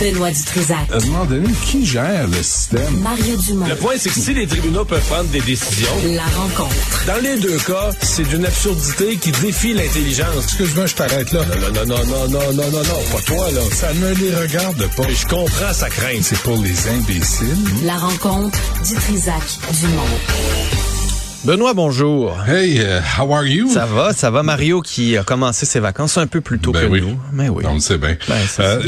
Benoît Dutrisac. À un moment donné, qui gère le système? Mario Dumont. Le point, c'est que si les tribunaux peuvent prendre des décisions, La rencontre. dans les deux cas, c'est d'une absurdité qui défie l'intelligence. Excuse-moi, je t'arrête là. Non, non, non, non, non, non, non, non, pas toi, là. Ça ne les regarde pas. Mais je comprends sa crainte. C'est pour les imbéciles. La rencontre Dutrisac Dumont. Benoît, bonjour. Hey, uh, how are you? Ça va, ça va. Mario qui a commencé ses vacances un peu plus tôt Ben que oui. nous. Mais oui. On le sait bien. Ben, Euh,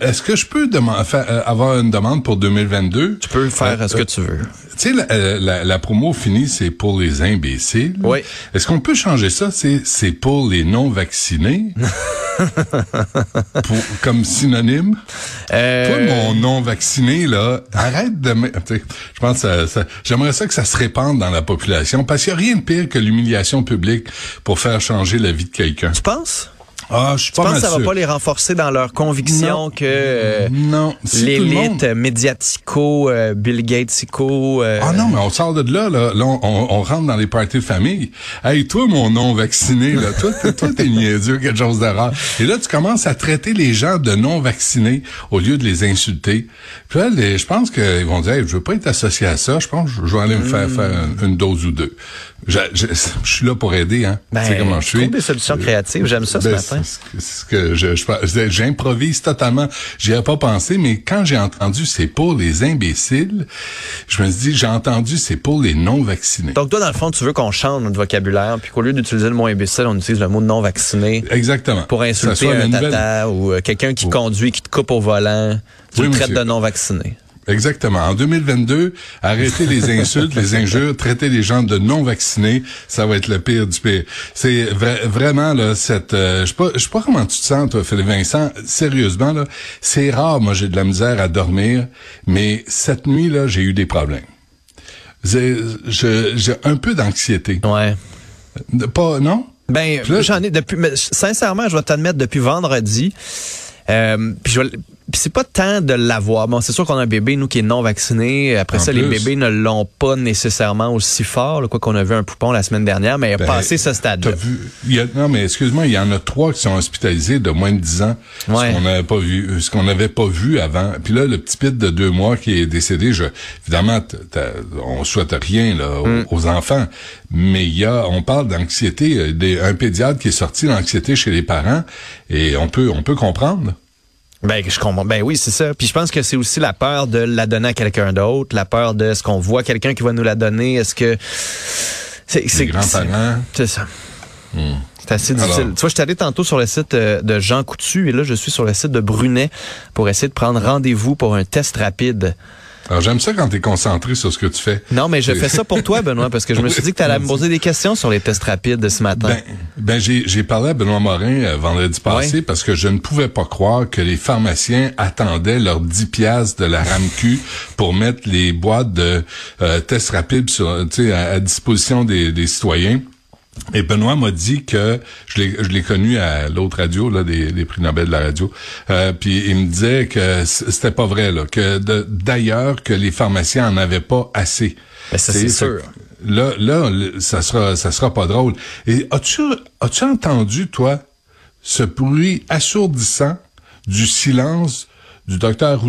Est-ce que je peux faire- euh, avoir une demande pour 2022? Tu peux faire Euh, ce que tu veux. Tu sais, la, euh, la, la promo finie, c'est pour les imbéciles. Oui. Est-ce qu'on peut changer ça? C'est, pour les non-vaccinés? Pour- comme synonyme? Euh, Toi, mon non-vacciné, là, arrête de... Je pense que ça- ça- j'aimerais ça que ça se répande dans la population, parce qu'il n'y a rien de pire que l'humiliation publique pour faire changer la vie de quelqu'un. Tu penses? Ah, je suis pas mal que ça va sûr. pas les renforcer dans leur conviction Non. que euh, Non, monde. l'élite médiatico, euh, Bill Gatesico... euh, Ah non, mais on sort de là, là, Là, on, on rentre dans les parties de famille. Hey, toi, mon non-vacciné, là, toi, t'es- toi, t'es niaiseux, quelque chose de rare. Et là, tu commences à traiter les gens de non-vaccinés au lieu de les insulter. Puis là, les- je pense qu'ils vont dire, hey, je veux pas être associé à ça, je pense que je vais aller me faire Hmm. faire une, une dose ou deux. Je, je- je suis là pour aider, hein. Ben, tu sais comment je suis. des solutions créatives. J'aime ça ce Ben, matin. ce que je, je- j'improvise totalement. J'y avais pas pensé, mais quand j'ai entendu c'est pour les imbéciles, je me suis dit j'ai entendu c'est pour les non vaccinés. Donc toi, dans le fond, tu veux qu'on change notre vocabulaire, puis qu'au lieu d'utiliser le mot imbécile, on utilise le mot non vacciné Exactement. pour insulter un nouvelle- tata ou euh, quelqu'un qui conduit, qui te coupe au volant. Tu Oui, le traites monsieur. de non vacciné. Exactement. En 2022, arrêtez les insultes, les injures, traitez les gens de non vaccinés, ça va être le pire du pire. C'est vra- vraiment là cette euh, je sais pas je sais pas comment tu te sens toi Philippe Vincent, sérieusement là, c'est rare moi j'ai de la misère à dormir, mais cette nuit là, j'ai eu des problèmes. J'ai un peu d'anxiété. Ouais. Pas non? Ben, j'en ai depuis. mais sincèrement, je vais t'admettre depuis vendredi. Euh, puis je vais- c'est pas tant de l'avoir. Bon, c'est sûr qu'on a un bébé, nous, qui est non vacciné. Après En ça, les bébés ne l'ont pas nécessairement aussi fort. Là, quoi qu'on a vu un poupon la semaine dernière, mais il a Ben, passé ce y a, non mais excuse-moi, il y en a trois qui sont hospitalisés de moins de 10 ans, Ouais. ce qu'on n'avait pas vu, ce qu'on n'avait pas vu avant. Puis là, le petit pit de deux mois qui est décédé, je, évidemment, on souhaite rien là aux, Mm. aux enfants, mais il y a, on parle d'anxiété, euh, un pédiatre qui est sorti l'anxiété chez les parents, et on peut, on peut comprendre. Ben, je comprends. Ben oui, c'est ça. Puis je pense que c'est aussi la peur de la donner à quelqu'un d'autre, la peur de est-ce qu'on voit quelqu'un qui va nous la donner, est-ce que c'est grands-parents. C'est ça. C'est assez Alors- difficile. Tu vois, je suis allé tantôt sur le site euh, de Jean Coutu et là, je suis sur le site de Brunet pour essayer de prendre rendez-vous pour un test rapide. Alors j'aime ça quand tu es concentré sur ce que tu fais. Non, mais je fais ça pour toi, Benoît, parce que je me suis dit que tu allais me poser des questions sur les tests rapides ce matin. Ben, ben j'ai, parlé à Benoît Morin euh, vendredi passé parce que je ne pouvais pas croire que les pharmaciens attendaient leurs 10 piastres de la RAMQ pour mettre les boîtes de euh, tests rapides sur, à, à disposition des, des citoyens. Et Benoît m'a dit que je l'ai, je l'ai connu à l'autre radio là des, des prix Nobel de la radio. Euh, puis il me disait que c'était pas vrai là, que d'ailleurs que les pharmaciens en avaient pas assez. Ben, ça, c'est sûr. Là, là, ça sera, ça sera pas drôle. Et as-tu, as-tu entendu toi ce bruit assourdissant du silence du docteur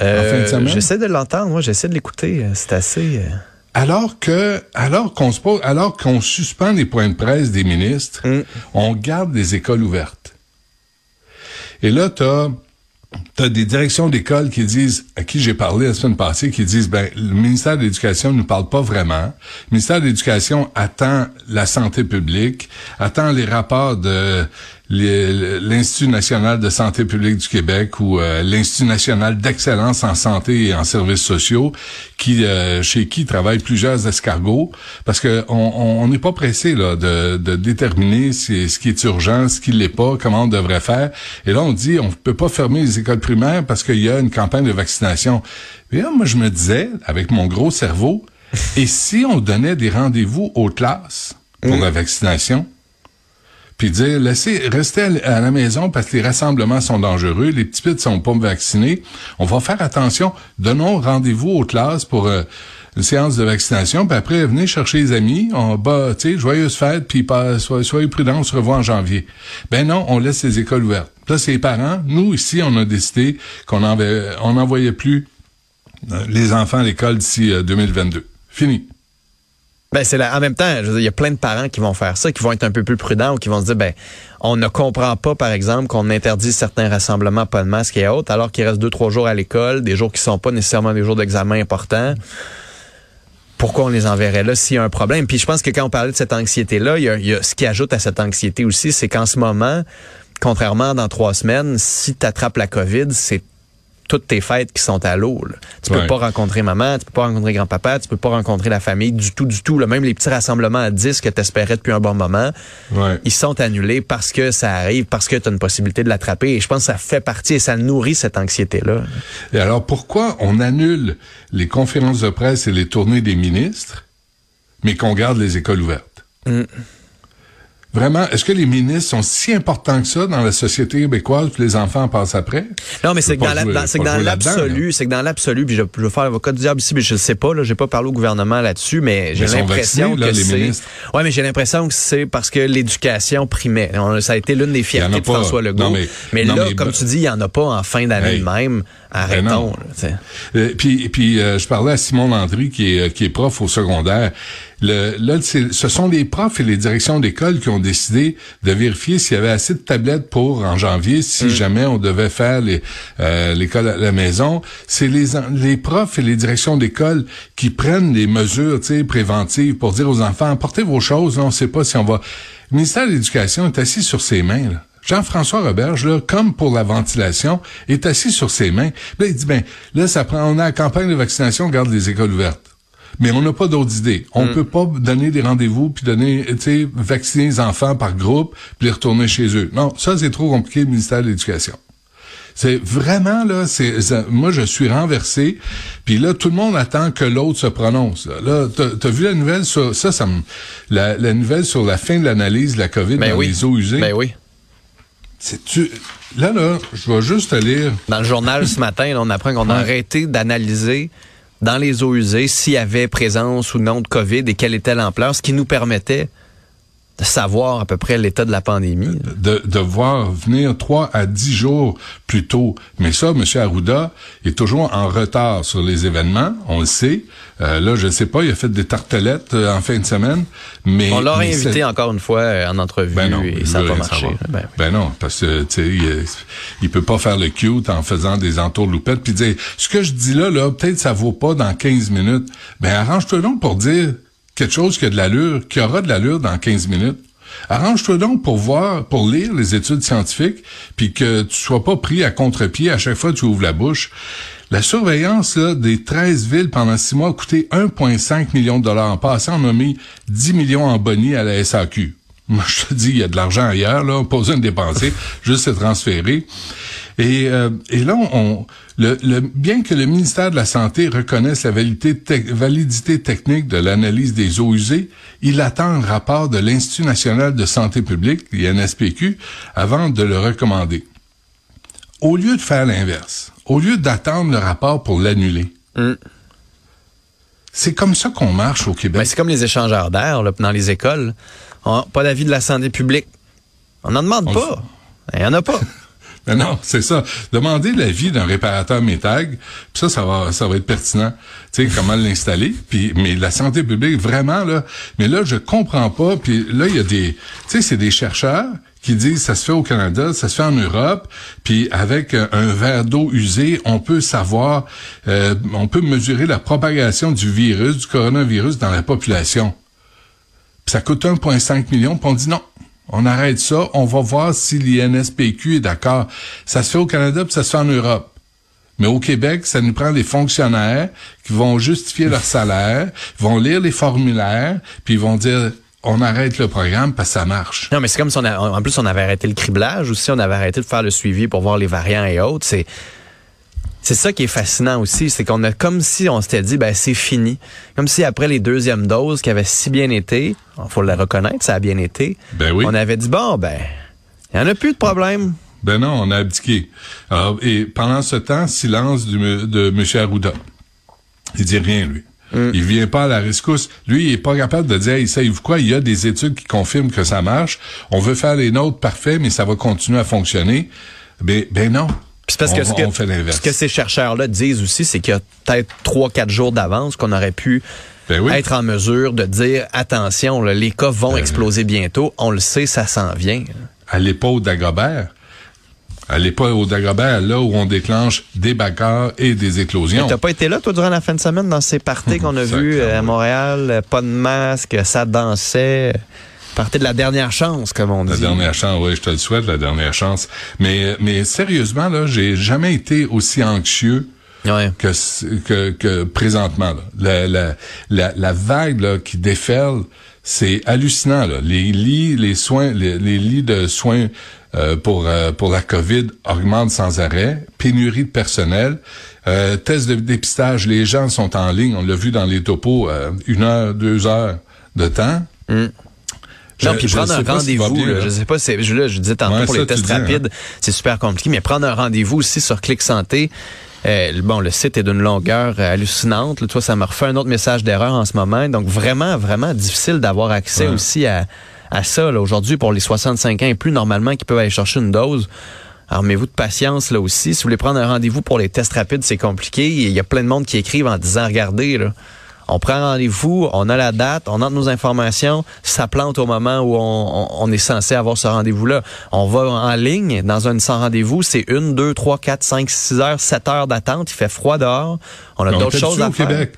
Euh, en fin de semaine? J'essaie de l'entendre, moi, j'essaie de l'écouter. Euh, C'est assez. Alors que, alors qu'on se pose, alors qu'on suspend les points de presse des ministres, Mm. on garde les écoles ouvertes. Et là, t'as, t'as des directions d'école qui disent, à qui j'ai parlé la semaine passée, qui disent, ben, le ministère de l'Éducation ne nous parle pas vraiment. Le ministère de l'Éducation attend la santé publique, attend les rapports de l'Institut national de santé publique du Québec ou euh, l'Institut national d'excellence en santé et en services sociaux, qui euh, chez qui travaillent plusieurs escargots, parce que on- on on n'est pas pressé là de, de déterminer si- ce qui est urgent, ce qui l'est pas, comment on devrait faire. Et là, on dit on peut pas fermer les écoles primaires parce qu'il y a une campagne de vaccination. Et là, moi, je me disais, avec mon gros cerveau, et si on donnait des rendez-vous aux classes pour la vaccination? Puis dire laissez rester à la maison parce que les rassemblements sont dangereux, les petits pits sont pas vaccinés. On va faire attention. Donnons rendez-vous aux classes pour euh, une séance de vaccination, puis après, venez chercher les amis, on bat, tu joyeuse fête, puis soyez, soyez prudents, on se revoit en janvier. Ben non, on laisse les écoles ouvertes. Là, c'est les parents. Nous, ici, on a décidé qu'on n'envoyait on plus euh, les enfants à l'école d'ici euh, 2022. Fini. Ben c'est là. En même temps, il y a plein de parents qui vont faire ça, qui vont être un peu plus prudents ou qui vont se dire, ben, on ne comprend pas, par exemple, qu'on interdit certains rassemblements, pas de masque et autres, alors qu'il reste deux trois jours à l'école, des jours qui sont pas nécessairement des jours d'examen importants. Pourquoi on les enverrait là s'il y a un problème? Puis je pense que quand on parlait de cette anxiété-là, il y a, il y a ce qui ajoute à cette anxiété aussi, c'est qu'en ce moment, contrairement à dans trois semaines, si tu attrapes la COVID, c'est toutes tes fêtes qui sont à l'eau. Tu peux Ouais. pas rencontrer maman, tu peux pas rencontrer grand-papa, tu peux pas rencontrer la famille du tout, du tout. là. Même les petits rassemblements à 10 que tu espérais depuis un bon moment, Ouais. ils sont annulés parce que ça arrive, parce que tu as une possibilité de l'attraper. Et je pense que ça fait partie et ça nourrit cette anxiété-là. Et alors, pourquoi on annule les conférences de presse et les tournées des ministres, mais qu'on garde les écoles ouvertes? Mm. Vraiment, est-ce que les ministres sont si importants que ça dans la société québécoise que les enfants en passent après? Non, mais c'est que que dans l'absolu, c'est que dans l'absolu, puis je, je veux faire l'avocat du diable ici, mais je ne sais pas, là, j'ai pas parlé au gouvernement là-dessus, mais j'ai l'impression que c'est. Ouais, mais j'ai l'impression que c'est parce que l'éducation primait. Ça a été l'une des fiertés de. François Legault. Non, mais mais- non, là, mais- comme tu dis, il y en a pas en fin d'année Hey. même. Arrêtons. Ben non. là. Euh, puis puis euh, je parlais à Simon Landry qui est euh, qui est prof au secondaire. Le, là, c'est- ce sont les profs et les directions d'école qui ont décidé de vérifier s'il y avait assez de tablettes pour en janvier, si Mm. jamais on devait faire les euh, l'école à la maison. C'est les profs et les directions d'école qui prennent les mesures, tu sais, préventives pour dire aux enfants portez vos choses. là, on ne sait pas si on va. Le ministère de l'Éducation est assis sur ses mains. Là. Jean-François Roberge, là, comme pour la ventilation, est assis sur ses mains. Là, il dit, ben, là, ça prend, on a la campagne de vaccination, on garde les écoles ouvertes. Mais on n'a pas d'autres idées. On peut pas donner des rendez-vous puis donner, tu sais, vacciner les enfants par groupe puis les retourner chez eux. Non, ça, c'est trop compliqué, le ministère de l'Éducation. C'est vraiment là, c'est moi je suis renversé, puis là tout le monde attend que l'autre se prononce. Là, Là, t'as as vu la nouvelle sur ça, ça me, la, la nouvelle sur la fin de l'analyse de la COVID Ben dans oui. les eaux usées? Ben oui. Tu là là, je vais juste te lire. Dans le journal ce matin, là, on apprend qu'on a Ouais. arrêté d'analyser dans les eaux usées s'il y avait présence ou non de COVID et quelle était l'ampleur, ce qui nous permettait de savoir à peu près l'état de la pandémie. de, de voir venir trois à dix jours plus tôt. Mais ça, M. Arruda est toujours en retard sur les événements, on le sait. Euh, là, je sais pas, il a fait des tartelettes euh, en fin de semaine, mais... On l'aurait mais invité encore une fois euh, en entrevue Ben non, et ça n'a pas marché. Ben oui. Ben non, parce que tu sais, il, il peut pas faire le cute en faisant des entourloupettes puis dire ce que je dis là là, peut-être ça vaut pas dans 15 minutes. Ben arrange-toi donc pour dire quelque chose qui a de l'allure, qui aura de l'allure dans 15 minutes. Arrange-toi donc pour voir, pour lire les études scientifiques, puis que tu sois pas pris à contre-pied à chaque fois que tu ouvres la bouche. La surveillance des 13 villes pendant six mois a coûté 1,5 million de dollars. En passant, on a mis 10 millions en boni à la SAQ. Moi, je te dis, il y a de l'argent ailleurs, là, pas besoin de dépenser, juste se transférer. Et, euh, et là, on, le, le- bien que le ministère de la Santé reconnaisse la validité, tec- validité technique de l'analyse des eaux usées, il attend un rapport de l'Institut national de santé publique, l'INSPQ, avant de le recommander. Au lieu de faire l'inverse, au lieu d'attendre le rapport pour l'annuler, Mm. c'est comme ça qu'on marche au Québec. Ben, c'est comme les échangeurs d'air dans les écoles. On- pas d'avis de la santé publique. On n'en demande On pas. Il n'y en a pas. Mais non, c'est ça. Demandez l'avis d'un réparateur métag, puis ça, ça va, ça va être pertinent. Tu sais, comment l'installer. Puis, mais la santé publique, vraiment, là, mais là, je comprends pas. Puis là, il y a des, tu sais, c'est des chercheurs qui disent, ça se fait au Canada, ça se fait en Europe, puis avec un, un verre d'eau usé, on peut savoir, euh, on peut mesurer la propagation du virus, du coronavirus dans la population. Puis ça coûte 1,5 million, puis on dit non. On arrête ça, on va voir si l'INSPQ est d'accord. Ça se fait au Canada, puis ça se fait en Europe. Mais au Québec, ça nous prend des fonctionnaires qui vont justifier leur salaire, vont lire les formulaires, puis ils vont dire on arrête le programme parce que ça marche. Non, mais c'est comme si on en plus on avait arrêté le criblage aussi, on avait arrêté de faire le suivi pour voir les variants et autres. C'est ça qui est fascinant aussi, c'est qu'on a comme si on s'était dit ben c'est fini, comme si après les deuxièmes doses qui avaient si bien été, il faut le reconnaître, ça a bien été. Ben oui. On avait dit bon ben il y en a plus de problème. Ben non, on a abdiqué. Alors, et pendant ce temps, silence de M. Arruda. Il dit rien, lui. Il vient pas à la rescousse. Lui, il est pas capable de dire, hey, savez-vous quoi, il y a des études qui confirment que ça marche. On veut faire les nôtres parfaits, mais ça va continuer à fonctionner. Ben, ben non. Puis c'est parce que ce que, ce ces chercheurs-là disent aussi, c'est qu'il y a peut-être trois, quatre jours d'avance qu'on aurait pu Ben oui. être en mesure de dire attention, là, les cas vont exploser bientôt. On le sait, ça s'en vient. à l'épaule d'Agobert. À l'épaule d'Agobert, là où on déclenche des bagarres et des éclosions. T'as pas été là, toi, durant la fin de semaine, dans ces parties qu'on a vues euh, à Montréal, euh, pas de masque, ça dansait. Partie de la dernière chance, comme on La dit. dernière chance, oui, je te le souhaite, la dernière chance. Mais, mais sérieusement, là, j'ai jamais été aussi anxieux Ouais. que, que, que présentement. Là. La, la, la, la vague là, qui déferle, c'est hallucinant. Là. Les lits, les soins, les, les lits de soins euh, pour euh, pour la COVID augmentent sans arrêt. Pénurie de personnel. Euh, tests de dépistage, les gens sont en ligne. On l'a vu dans les topos, euh, une heure, deux heures de temps. Non, puis prendre un rendez-vous, je sais pas, c'est, je, là, je disais tantôt Ouais, pour ça, les tests dis, hein. rapides, c'est super compliqué, mais prendre un rendez-vous aussi sur Clic Santé, euh, bon, le site est d'une longueur euh, hallucinante. Là, toi, ça me refait un autre message d'erreur en ce moment. Donc, vraiment, vraiment difficile d'avoir accès Ouais. aussi à, à ça. Là. Aujourd'hui, pour les 65 ans et plus, normalement, qui peuvent aller chercher une dose. Armez-vous de patience là aussi. Si vous voulez prendre un rendez-vous pour les tests rapides, c'est compliqué. Il y a plein de monde qui écrivent en disant, regardez, là, on prend rendez-vous, on a la date, on entre nos informations, ça plante au moment où on, on- on est censé avoir ce rendez-vous-là. On va en ligne dans un sans rendez-vous, c'est une, deux, trois, quatre, cinq, six heures, sept heures d'attente. Il fait froid dehors. On a d'autres est choses à au faire. Québec.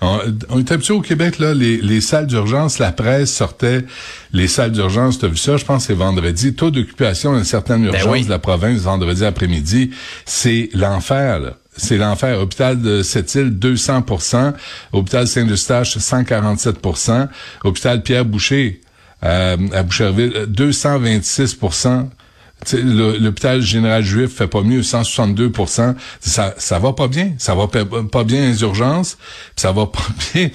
On, on est habitué au Québec, là, les, les salles d'urgence, la presse sortait les salles d'urgence, tu as vu ça, je pense que c'est vendredi. Taux d'occupation d'une certaine urgence Ben oui. de la province vendredi après-midi, c'est l'enfer, là. C'est l'enfer. Hôpital de Sept-Îles, 200% Hôpital Saint-Eustache, 147% Hôpital Pierre-Boucher, euh, à Boucherville, 226 Tu sais, le- L'hôpital général juif fait pas mieux, 162 Ça, ça va pas bien. Ça va pas, bien les urgences, ça va pas bien.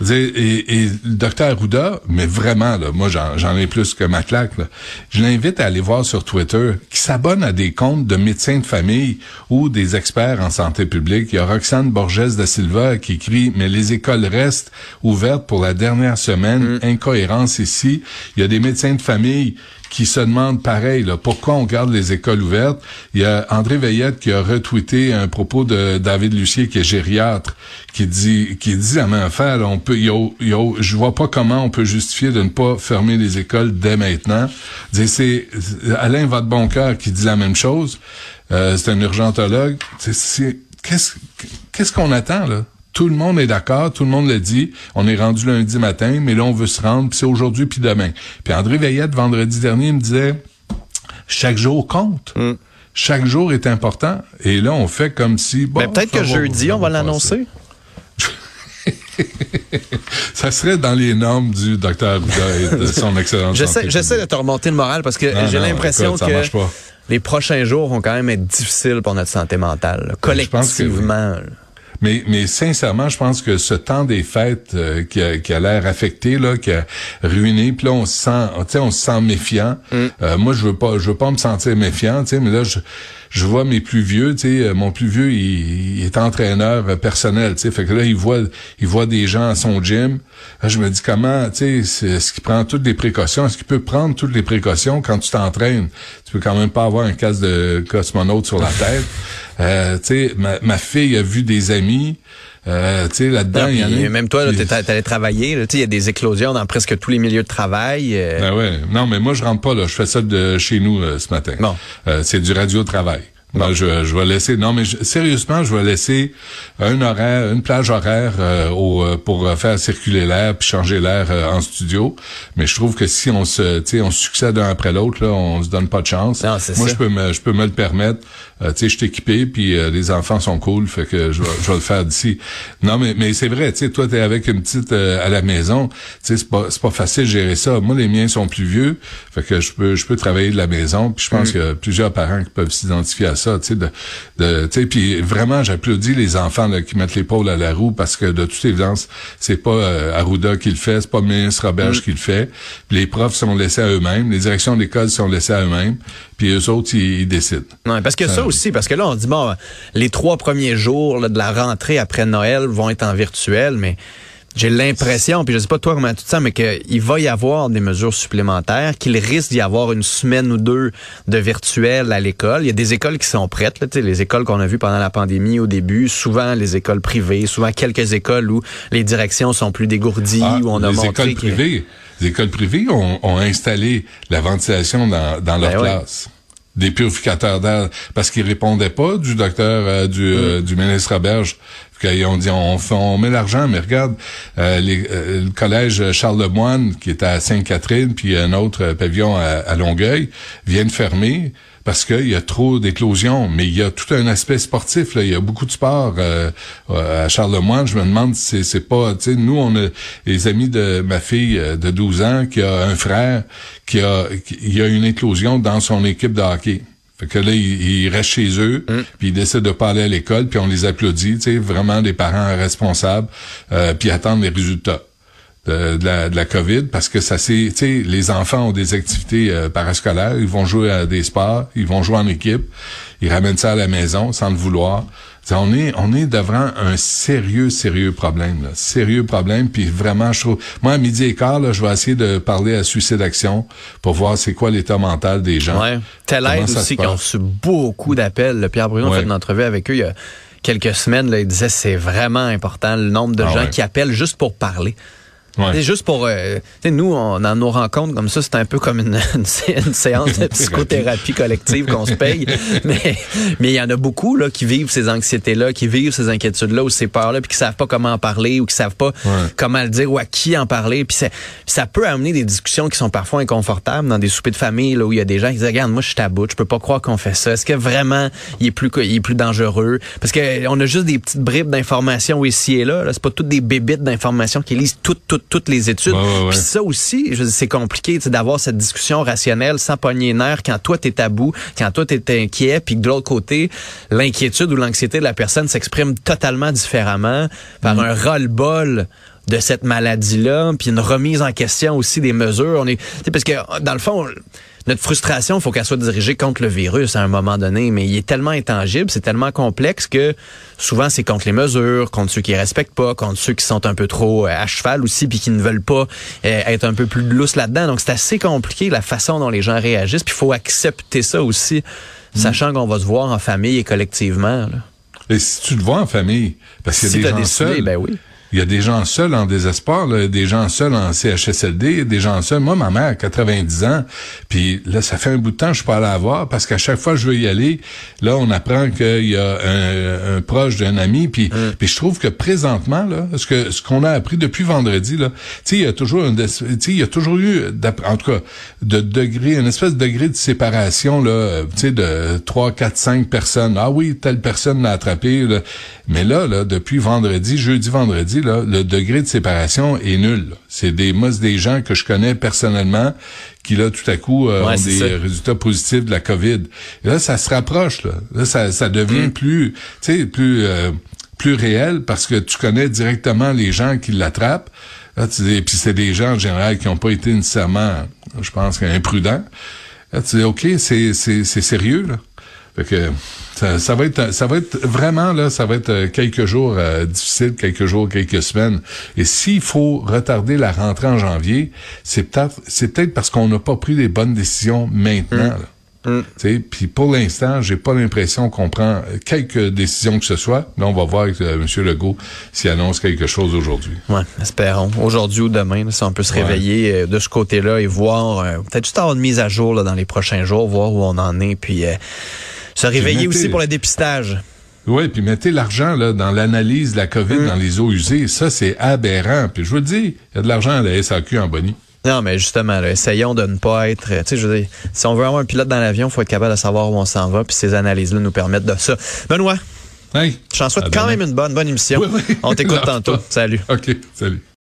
Dire, Et, et le docteur Arruda, mais vraiment, là, moi j'en ai plus que ma claque. Là. Je l'invite à aller voir sur Twitter, qui s'abonne à des comptes de médecins de famille ou des experts en santé publique. Il y a Roxane Borges da Silva qui écrit Mais les écoles restent ouvertes pour la dernière semaine. Incohérence ici. Il y a des médecins de famille qui se demandent pareil, là, pourquoi on garde les écoles ouvertes? Il y a André Veillette qui a retweeté un propos de David Lucier, qui est gériatre, qui dit qui dit la même affaire, on peut, il y a- il y a- je vois pas comment on peut justifier de ne pas fermer les écoles dès maintenant. C'est Alain Vadeboncoeur qui dit la même chose. Euh, c'est un urgentologue. Qu'est-ce qu'est-ce qu'on attend, là? Tout le monde est d'accord, tout le monde le dit. On est rendu lundi matin, mais là, on veut se rendre, puis c'est aujourd'hui puis demain. Puis André Veillette, vendredi dernier, il me disait, chaque jour compte. Chaque jour est important. Et là, on fait comme si... Bon, Ben, peut-être que jeudi, on va l'annoncer. Ça serait dans les normes du docteur Arruda et de son excellence. J'essaie, j'essaie de te remonter le moral parce que j'ai l'impression que les prochains jours vont quand même être difficiles pour notre santé mentale, là, Ben, je pense que oui. Mais, mais sincèrement, je pense que ce temps des fêtes euh, qui a, qui a l'air affecté, là, qui a ruiné, puis là on se sent, on se sent méfiant. Euh, moi, je veux pas, je veux pas me sentir méfiant, mais là, je, je vois mes plus vieux, tu sais, euh, mon plus vieux, il, il est entraîneur personnel, tu sais, fait que là, il voit, il voit des gens à son gym. Là, je me dis comment, tu sais, est-ce qu'il prend toutes les précautions, est-ce qu'il peut prendre toutes les précautions quand tu t'entraînes? Tu peux quand même pas avoir un casque de cosmonaute sur la tête. Euh, tu sais, ma, ma fille a vu des amis. Euh, tu sais, là-dedans, Non, il y en a. même toi, t'es allé travailler. tu sais, Il y a des éclosions dans presque tous les milieux de travail. euh, Ben ouais. Non, mais moi, je rentre pas là. Je fais ça de chez nous euh, ce matin. Bon. Euh, c'est du radio-travail. Moi, je, je vais laisser. Non, mais je- sérieusement, je vais laisser un horaire, une plage horaire euh, au, euh, pour euh, faire circuler l'air puis changer l'air euh, en studio. Mais je trouve que si on se, tu on succède un après l'autre, là, on se donne pas de chance. Non, Moi, ça. je peux me, je peux me le permettre. Euh, tu sais, je suis équipé, puis euh, les enfants sont cool, fait que je vais, je vais le faire d'ici. Non, mais, mais c'est vrai, tu sais, toi, t'es avec une petite euh, à la maison, tu sais, c'est pas, c'est pas facile de gérer ça. Moi, les miens sont plus vieux, fait que je peux, je peux travailler de la maison, puis je pense qu'il y a plusieurs parents qui peuvent s'identifier à ça, tu sais, de, de tu sais, puis vraiment, j'applaudis les enfants là, qui mettent l'épaule à la roue, parce que de toute évidence, c'est pas euh, Arruda qui le fait, c'est pas ministre Roberge qui le fait. Puis les profs sont laissés à eux-mêmes, les directions d'école sont laissées à eux-mêmes. Puis eux autres, ils, ils décident. Ouais, parce que ça, Ça- aussi, parce que là, on dit, bon, les trois premiers jours là, de la rentrée après Noël vont être en virtuel, mais j'ai l'impression, puis je sais pas toi comment tu te sens, mais qu'il va y avoir des mesures supplémentaires, qu'il risque d'y avoir une semaine ou deux de virtuel à l'école. Il y a des écoles qui sont prêtes, là, les écoles qu'on a vues pendant la pandémie au début, souvent les écoles privées, souvent quelques écoles où les directions sont plus dégourdies, Ah, où on a les montré écoles que- privées, les écoles privées ont, ont installé la ventilation dans, dans leur Ben ouais. classe. Des purificateurs d'air, parce qu'ils répondaient pas du docteur, euh, du, Mm. euh, du ministre Roberge. Ils ont dit, on, fait- on met l'argent, mais regarde, euh, les- euh, le collège Charles Lemoine, qui est à Sainte-Catherine, puis un autre pavillon à, à Longueuil, viennent fermer parce qu'il y a trop d'éclosions. Mais il y a tout un aspect sportif. Là. Il y a beaucoup de sport euh, euh, à Charlemagne. Je me demande si c'est- pas... Tu sais, nous, on a les amis de ma fille euh, de 12 ans qui a un frère qui a, qui, il y a une éclosion dans son équipe de hockey. Fait que là, ils, ils restent chez eux, puis ils décident de pas aller à l'école, puis on les applaudit, tu sais, vraiment des parents responsables, euh, puis attendent les résultats de, de la, de la COVID parce que ça c'est tu sais les enfants ont des activités euh, parascolaires ils vont jouer à des sports ils vont jouer en équipe ils ramènent ça à la maison sans le vouloir on est on est devant un sérieux sérieux problème là. sérieux problème puis vraiment je trouve moi à midi et quart là, je vais essayer de parler à Suicide Action pour voir c'est quoi l'état mental des gens Ouais. Tel Comment aide aussi qui ont reçu beaucoup d'appels. Le Pierre Bruno a Ouais. fait une entrevue avec eux il y a quelques semaines. Là, il disait c'est vraiment important le nombre de Ah gens ouais. qui appellent juste pour parler. Ouais. C'est juste pour... euh, nous, on, dans nos rencontres comme ça, c'est un peu comme une, une sé- une séance de psychothérapie collective qu'on se paye. Mais mais il y en a beaucoup là qui vivent ces anxiétés-là, qui vivent ces inquiétudes-là ou ces peurs-là, puis qui savent pas comment en parler ou qui savent pas comment le dire ou à qui en parler. Puis ça peut amener des discussions qui sont parfois inconfortables dans des soupers de famille là, où il y a des gens qui disent regarde moi je suis bout, je peux pas croire qu'on fait ça. Est-ce que vraiment il est plus il est plus dangereux? Parce que on a juste des petites bribes d'informations ici et là. là. C'est pas toutes des bébites d'informations qui lisent toutes toutes toutes les études. Ouais, ouais, ouais. Puis ça aussi, c'est compliqué d'avoir cette discussion rationnelle sans pogner les nerfs quand toi t'es bout, quand toi t'es inquiet, puis que de l'autre côté, l'inquiétude ou l'anxiété de la personne s'exprime totalement différemment par Mm. un ras-le-bol de cette maladie-là, puis une remise en question aussi des mesures. On est, parce que dans le fond, notre frustration, il faut qu'elle soit dirigée contre le virus à un moment donné, mais il est tellement intangible, c'est tellement complexe que souvent c'est contre les mesures, contre ceux qui respectent pas, contre ceux qui sont un peu trop euh, à cheval aussi, puis qui ne veulent pas euh, être un peu plus lousse là-dedans. Donc c'est assez compliqué la façon dont les gens réagissent, puis il faut accepter ça aussi, sachant qu'on va se voir en famille et collectivement. Là. Et si tu le vois en famille parce qu'il y a Si des gens décidé, seuls ben oui. Il y a des gens seuls en désespoir, là, des gens seuls en CHSLD, des gens seuls. Moi, ma mère a 90 ans, puis là, ça fait un bout de temps que je suis pas allé la voir parce qu'à chaque fois que je veux y aller, là, on apprend qu'il y a un, un proche d'un ami, puis puis je trouve que présentement, là, ce que ce qu'on a appris depuis vendredi, là, tu sais, il y a toujours un, des- tu sais, il y a toujours eu, en tout cas, de degré, une espèce de degré de séparation, là, tu sais, de 3, 4, 5 personnes. Ah oui, telle personne l'a attrapé, là. mais là, là, depuis vendredi, jeudi, vendredi, là, le degré de séparation est nul. C'est des, moi, des gens que je connais personnellement qui, là, tout à coup, euh, Ouais, ont des ça. résultats positifs de la COVID. Et là, ça se rapproche, là. Là, ça, ça devient Mm. plus, tu sais, plus, euh, plus réel parce que tu connais directement les gens qui l'attrapent. Là, tu dis, puis c'est des gens, en général, qui n'ont pas été nécessairement, je pense, imprudents. Là, tu dis, OK, c'est, c'est, c'est sérieux, là. Fait que ça, ça va être ça va être vraiment là ça va être euh, quelques jours euh, difficiles quelques jours quelques semaines et s'il faut retarder la rentrée en janvier c'est peut-être c'est peut-être parce qu'on n'a pas pris les bonnes décisions maintenant sais, Puis pour l'instant, j'ai pas l'impression qu'on prend euh, quelques décisions que ce soit. Là, on va voir avec euh, M. Legault s'il annonce quelque chose aujourd'hui. Ouais, espérons. Aujourd'hui ou demain, là, si on peut se Ouais. réveiller euh, de ce côté-là et voir, euh, peut-être juste avoir une mise à jour là, dans les prochains jours, voir où on en est, puis euh, se réveiller aussi pour le dépistage. Oui, puis mettez l'argent là dans l'analyse de la COVID dans les eaux usées. Ça, c'est aberrant. Puis je vous le dis, il y a de l'argent à la SAQ en Bonnie. Non, mais justement, là, essayons de ne pas être. euh, Tu sais, je veux dire, si on veut avoir un pilote dans l'avion, il faut être capable de savoir où on s'en va, puis ces analyses-là nous permettent de ça. Benoît, Hey, je t'en souhaite quand demain. même une bonne, bonne émission. Oui, oui. On t'écoute tantôt. Salut. OK, salut.